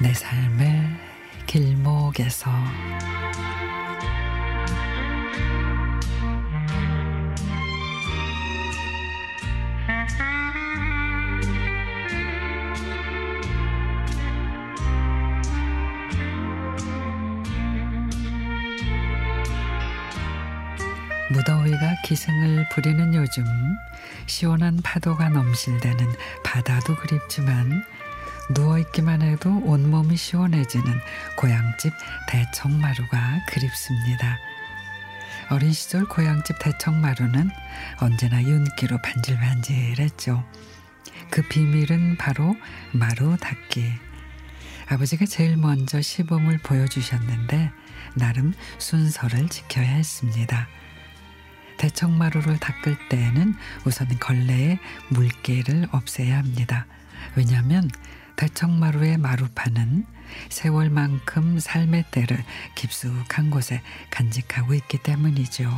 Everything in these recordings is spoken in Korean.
내 삶의 길목에서 무더위가 기승을 부리는 요즘 시원한 파도가 넘실대는 바다도 그립지만 누워있기만 해도 온몸이 시원해지는 고향집 대청마루가 그립습니다. 어린 시절 고향집 대청마루는 언제나 윤기로 반질반질했죠. 그 비밀은 바로 마루 닦기. 아버지가 제일 먼저 시범을 보여주셨는데 나름 순서를 지켜야 했습니다. 대청마루를 닦을 때에는 우선 걸레에 물기를 없애야 합니다. 왜냐하면 대청마루의 마루판은 세월만큼 삶의 때를 깊숙한 곳에 간직하고 있기 때문이죠.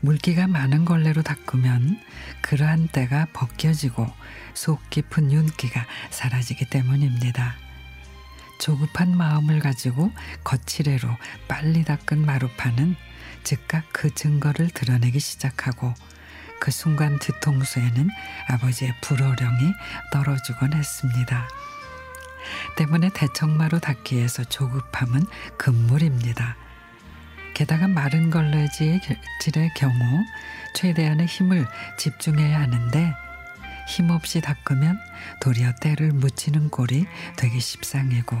물기가 많은 걸레로 닦으면 그러한 때가 벗겨지고 속 깊은 윤기가 사라지기 때문입니다. 조급한 마음을 가지고 거칠애로 빨리 닦은 마루판은 즉각 그 증거를 드러내기 시작하고 그 순간 뒤통수에는 아버지의 불호령이 떨어지곤 했습니다. 때문에 대청마루 닦기에서 조급함은 금물입니다. 게다가 마른 걸레질의 경우 최대한의 힘을 집중해야 하는데 힘없이 닦으면 도리어 때를 묻히는 꼴이 되기 십상이고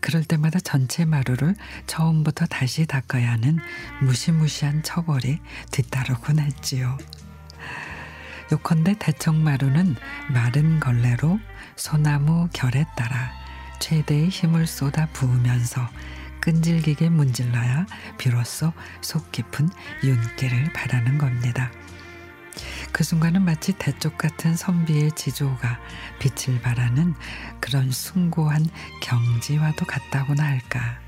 그럴 때마다 전체 마루를 처음부터 다시 닦아야 하는 무시무시한 처벌이 뒤따르곤 했지요. 요컨대 대청마루는 마른 걸레로 소나무 결에 따라 최대의 힘을 쏟아 부으면서 끈질기게 문질러야 비로소 속 깊은 윤기를 바라는 겁니다. 그 순간은 마치 대쪽 같은 선비의 지조가 빛을 발하는 그런 숭고한 경지와도 같다고나 할까.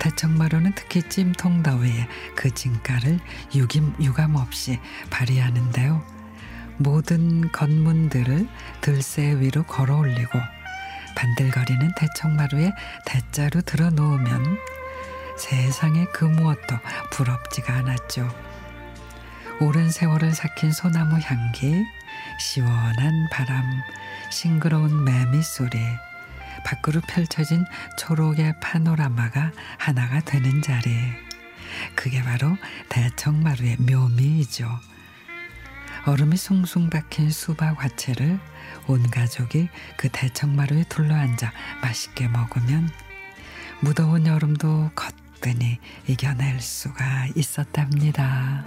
대청마루는 특히 찜통더위에 그 진가를 유김, 유감 없이 발휘하는데요. 모든 건문들을 들새 위로 걸어 올리고 반들거리는 대청마루에 대자로 들어 놓으면 세상에 그 무엇도 부럽지가 않았죠. 오랜 세월을 삭힌 소나무 향기, 시원한 바람, 싱그러운 매미 소리, 밖으로 펼쳐진 초록의 파노라마가 하나가 되는 자리. 그게 바로 대청마루의 묘미이죠. 얼음이 숭숭 박힌 수박 화채를 온 가족이 그 대청마루에 둘러앉아 맛있게 먹으면 무더운 여름도 거뜬히 이겨낼 수가 있었답니다.